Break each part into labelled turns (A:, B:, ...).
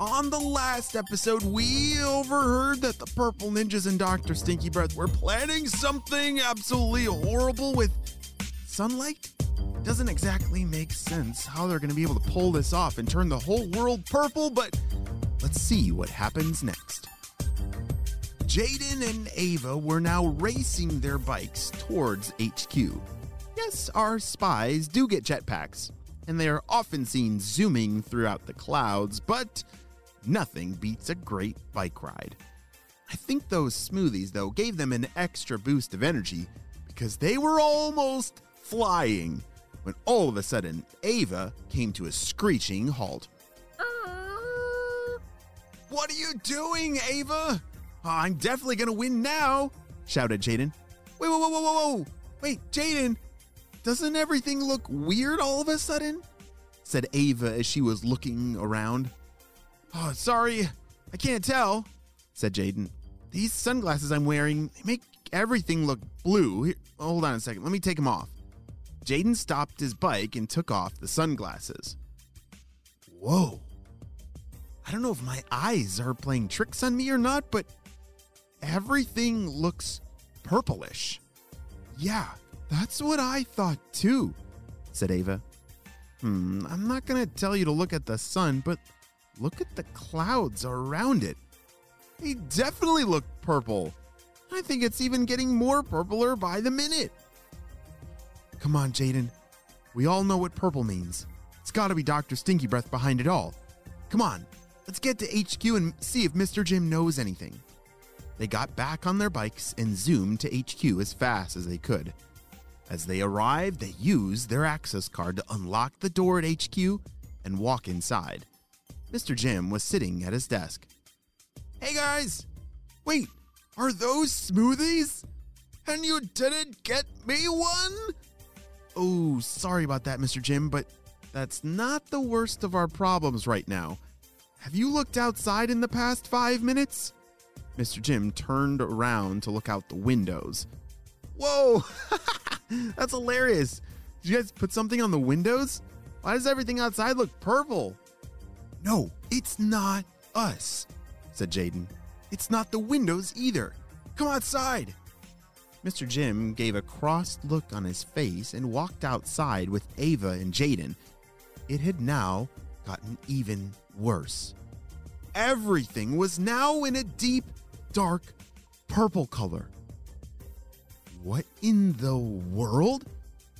A: On the last episode, we overheard that the Purple Ninjas and Dr. Stinky Breath were planning something absolutely horrible with sunlight. Doesn't exactly make sense how they're going to be able to pull this off and turn the whole world purple, but let's see what happens next. Jaden and Ava were now racing their bikes towards HQ. Yes, our spies do get jetpacks, and they are often seen zooming throughout the clouds, but nothing beats a great bike ride. I think those smoothies, though, gave them an extra boost of energy because they were almost flying when all of a sudden Ava came to a screeching halt. What are you doing, Ava? "Oh, I'm definitely gonna win now, shouted Jaden. Wait, whoa, whoa, whoa, whoa, whoa. Wait, Jaden, doesn't everything look weird all of a sudden? said Ava as she was looking around. Oh, sorry, I can't tell, said Jaden. These sunglasses I'm wearing they make everything look blue. Here, hold on a second, let me take them off. Jaden stopped his bike and took off the sunglasses. Whoa. I don't know if my eyes are playing tricks on me or not, but everything looks purplish. Yeah, that's what I thought too, said Ava. Hmm, I'm not gonna tell you to look at the sun, but look at the clouds around it. They definitely look purple. I think it's even getting more purpler by the minute. Come on, Jaden. We all know what purple means. It's gotta be Dr. Stinky Breath behind it all. Come on, let's get to HQ and see if Mr. Jim knows anything. They got back on their bikes and zoomed to HQ as fast as they could. As they arrived, they used their access card to unlock the door at HQ and walk inside. Mr. Jim was sitting at his desk. Hey guys! Wait, are those smoothies? And you didn't get me one? Oh, sorry about that, Mr. Jim, but that's not the worst of our problems right now. Have you looked outside in the past five minutes? Mr. Jim turned around to look out the windows. Whoa! That's hilarious. Did you guys put something on the windows? Why does everything outside look purple? No, it's not us, said Jaden. It's not the windows either. Come outside. Mr. Jim gave a crossed look on his face and walked outside with Ava and Jaden. It had now gotten even worse. Everything was now in a deep, dark purple color. What in the world?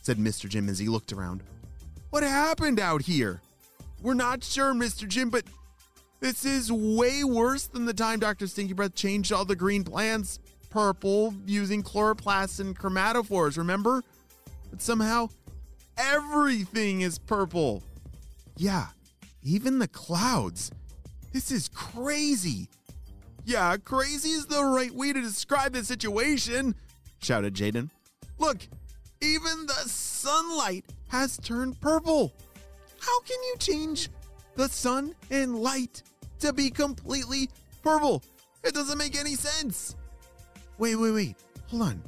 A: said Mr. Jim as he looked around. What happened out here? We're not sure, Mr. Jim, but this is way worse than the time Dr. Stinky Breath changed all the green plants purple using chloroplasts and chromatophores, remember? But somehow everything is purple. Yeah, even the clouds. This is crazy. Yeah, crazy is the right way to describe the situation, shouted Jaden. Look, even the sunlight has turned purple. How can you change the sun and light to be completely purple? It doesn't make any sense. Wait, wait, wait. Hold on.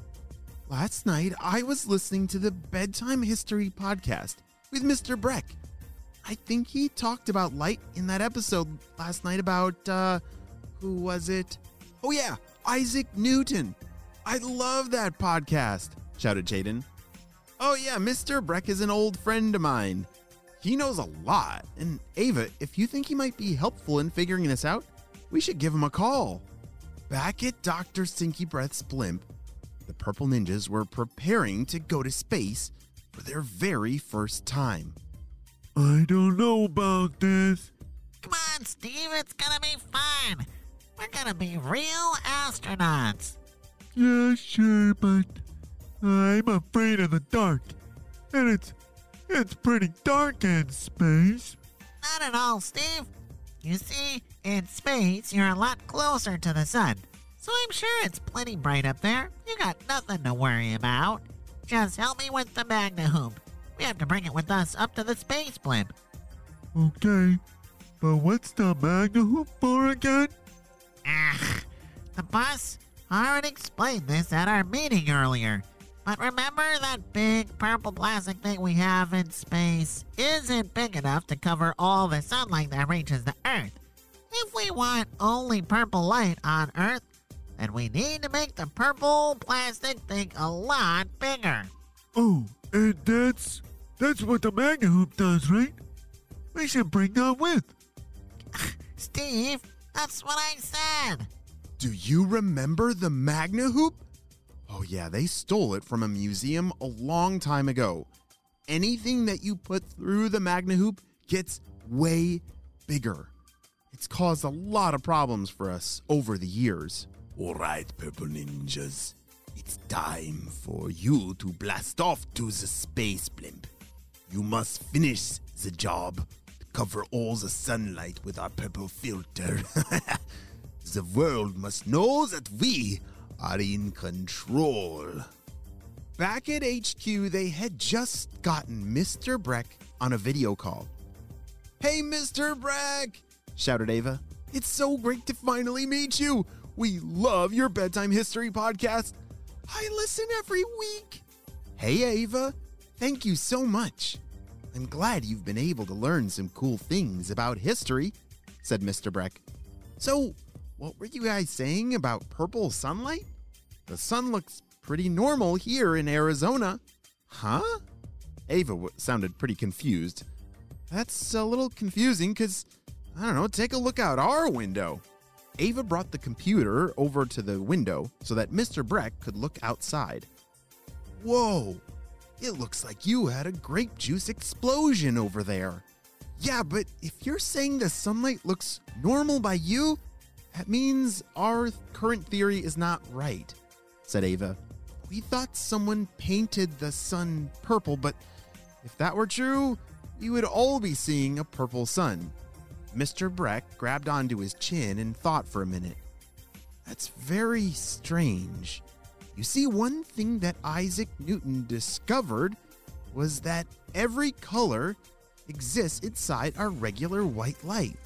A: Last night, I was listening to the Bedtime History podcast with Mr. Breck. I think he talked about light in that episode last night about, uh, who was it? Oh, yeah, Isaac Newton. I love that podcast, shouted Jaden. Oh, yeah, Mr. Breck is an old friend of mine. He knows a lot. And Ava, if you think he might be helpful in figuring this out, we should give him a call. Back at Dr. Stinky Breath's blimp, the Purple Ninjas were preparing to go to space for their very first time.
B: I don't know about this.
C: Come on, Steve, it's gonna be fun. We're gonna be real astronauts.
B: Yeah, sure, but I'm afraid of the dark. And it's it's pretty dark in space.
C: Not at all, Steve. You see, in space, you're a lot closer to the sun, so I'm sure it's plenty bright up there. You got nothing to worry about. Just help me with the Magna Hoop. We have to bring it with us up to the space blimp.
B: Okay, but what's the Magna Hoop for again?
C: Ah, the bus already explained this at our meeting earlier. But remember that big purple plastic thing we have in space isn't big enough to cover all the sunlight that reaches the Earth. If we want only purple light on Earth, then we need to make the purple plastic thing a lot bigger.
B: Oh, and that's that's what the Magna Hoop does, right? We should bring that with.
C: Steve, that's what I said.
A: Do you remember the Magna Hoop? Oh, yeah, they stole it from a museum a long time ago. Anything that you put through the Magna Hoop gets way bigger. It's caused a lot of problems for us over the years. All right, Purple Ninjas. It's time for you to blast off to the space blimp. You must finish the job. Cover all the sunlight with our purple filter. the world must know that we are in control. Back at HQ, they had just gotten Mr. Breck on a video call. Hey, Mr. Breck! shouted Ava. It's so great to finally meet you. We love your bedtime history podcast. I listen every week. Hey, Ava. Thank you so much. I'm glad you've been able to learn some cool things about history, said Mr. Breck. So, what were you guys saying about purple sunlight? The sun looks pretty normal here in Arizona. Huh? Ava w- sounded pretty confused. That's a little confusing because, I don't know, take a look out our window. Ava brought the computer over to the window so that Mr. Breck could look outside. Whoa! It looks like you had a grape juice explosion over there. Yeah, but if you're saying the sunlight looks normal by you, that means our current theory is not right, said Ava. We thought someone painted the sun purple, but if that were true, we would all be seeing a purple sun. Mr. Breck grabbed onto his chin and thought for a minute. That's very strange. You see, one thing that Isaac Newton discovered was that every color exists inside our regular white light.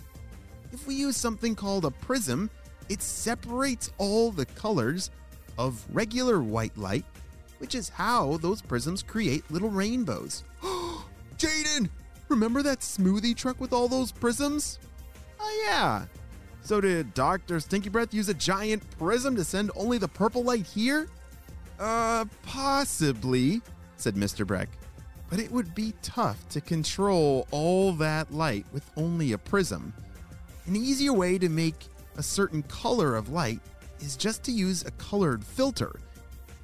A: If we use something called a prism, it separates all the colors of regular white light, which is how those prisms create little rainbows. Jaden, remember that smoothie truck with all those prisms? Oh, yeah. So, did Dr. Stinky Breath use a giant prism to send only the purple light here? Uh, possibly, said Mr. Breck. But it would be tough to control all that light with only a prism. An easier way to make a certain color of light is just to use a colored filter.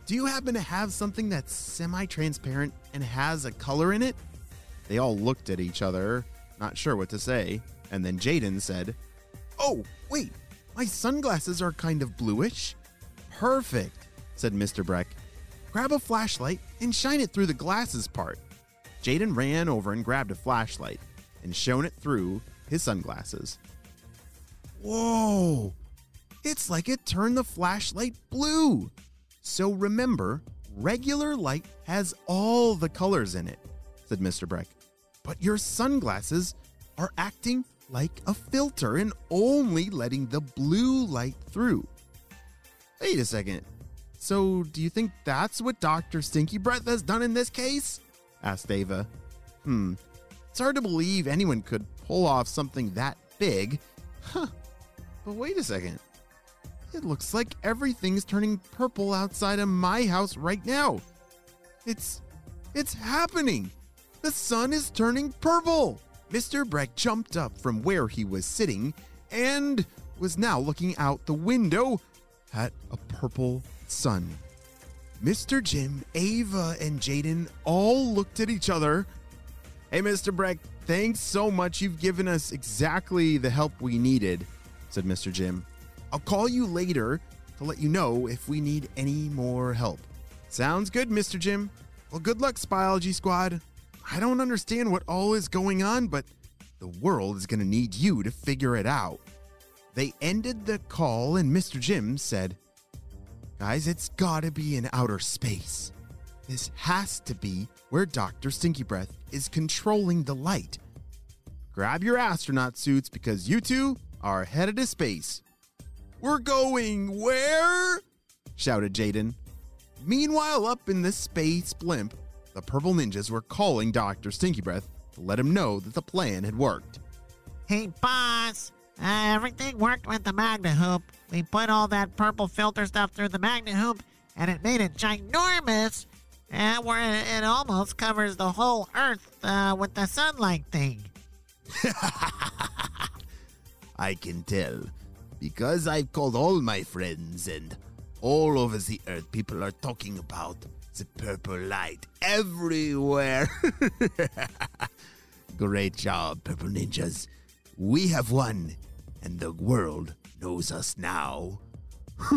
A: Do you happen to have something that's semi transparent and has a color in it? They all looked at each other, not sure what to say, and then Jaden said, Oh, wait, my sunglasses are kind of bluish. Perfect, said Mr. Breck. Grab a flashlight and shine it through the glasses part. Jaden ran over and grabbed a flashlight and shone it through his sunglasses. Whoa! It's like it turned the flashlight blue. So remember, regular light has all the colors in it, said Mr. Breck. But your sunglasses are acting like a filter and only letting the blue light through. Wait a second. So, do you think that's what Dr. Stinky Breath has done in this case? asked Ava. Hmm. It's hard to believe anyone could pull off something that big. Huh. But wait a second. It looks like everything's turning purple outside of my house right now. It's it's happening. The sun is turning purple. Mr. Breck jumped up from where he was sitting and was now looking out the window at a purple sun. Mr. Jim, Ava, and Jaden all looked at each other. Hey, Mr. Breck, thanks so much. You've given us exactly the help we needed, said Mr. Jim. I'll call you later to let you know if we need any more help. Sounds good, Mr. Jim. Well, good luck, Spyology Squad. I don't understand what all is going on, but the world is going to need you to figure it out. They ended the call, and Mr. Jim said, Guys, it's gotta be in outer space. This has to be where Dr. Stinky Breath is controlling the light. Grab your astronaut suits because you two are headed to space. We're going where? shouted Jaden. Meanwhile, up in the space blimp, the purple ninjas were calling Dr. Stinky Breath to let him know that the plan had worked.
C: Hey, boss. Uh, everything worked with the magna hoop. We put all that purple filter stuff through the magna hoop, and it made it ginormous, uh, where it, it almost covers the whole Earth uh, with the sunlight thing.
A: I can tell. Because I've called all my friends, and all over the earth, people are talking about the purple light everywhere. Great job, Purple Ninjas. We have won, and the world knows us now.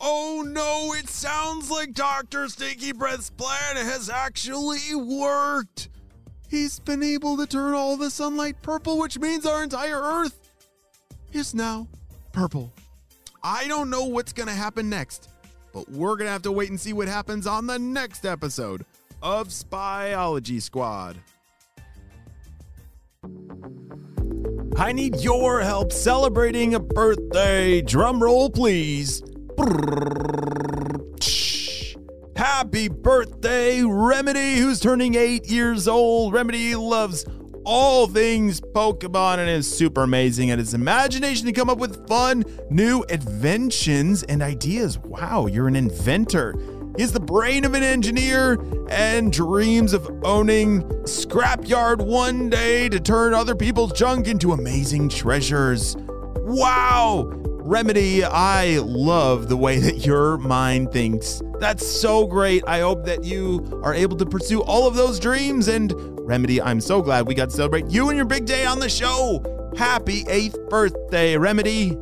A: oh no, it sounds like Dr. Stinky Breath's plan has actually worked. He's been able to turn all the sunlight purple, which means our entire Earth is now purple. I don't know what's going to happen next, but we're going to have to wait and see what happens on the next episode of Spyology Squad. I need your help celebrating a birthday. Drum roll, please. Happy birthday, Remedy, who's turning eight years old. Remedy loves all things Pokemon and is super amazing at his imagination to come up with fun, new inventions and ideas. Wow, you're an inventor. He's the brain of an engineer and dreams of owning Scrapyard one day to turn other people's junk into amazing treasures. Wow! Remedy, I love the way that your mind thinks. That's so great. I hope that you are able to pursue all of those dreams. And Remedy, I'm so glad we got to celebrate you and your big day on the show. Happy eighth birthday, Remedy.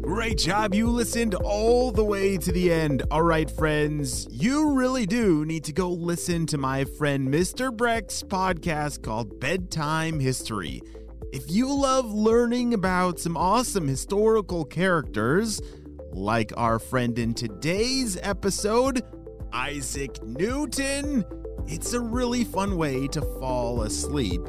A: Great job. You listened all the way to the end. All right, friends, you really do need to go listen to my friend Mr. Breck's podcast called Bedtime History. If you love learning about some awesome historical characters, like our friend in today's episode, Isaac Newton, it's a really fun way to fall asleep.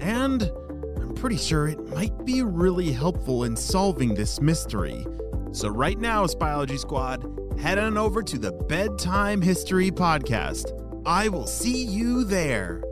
A: And I'm pretty sure it might be really helpful in solving this mystery. So, right now, Spyology Squad, head on over to the Bedtime History Podcast. I will see you there.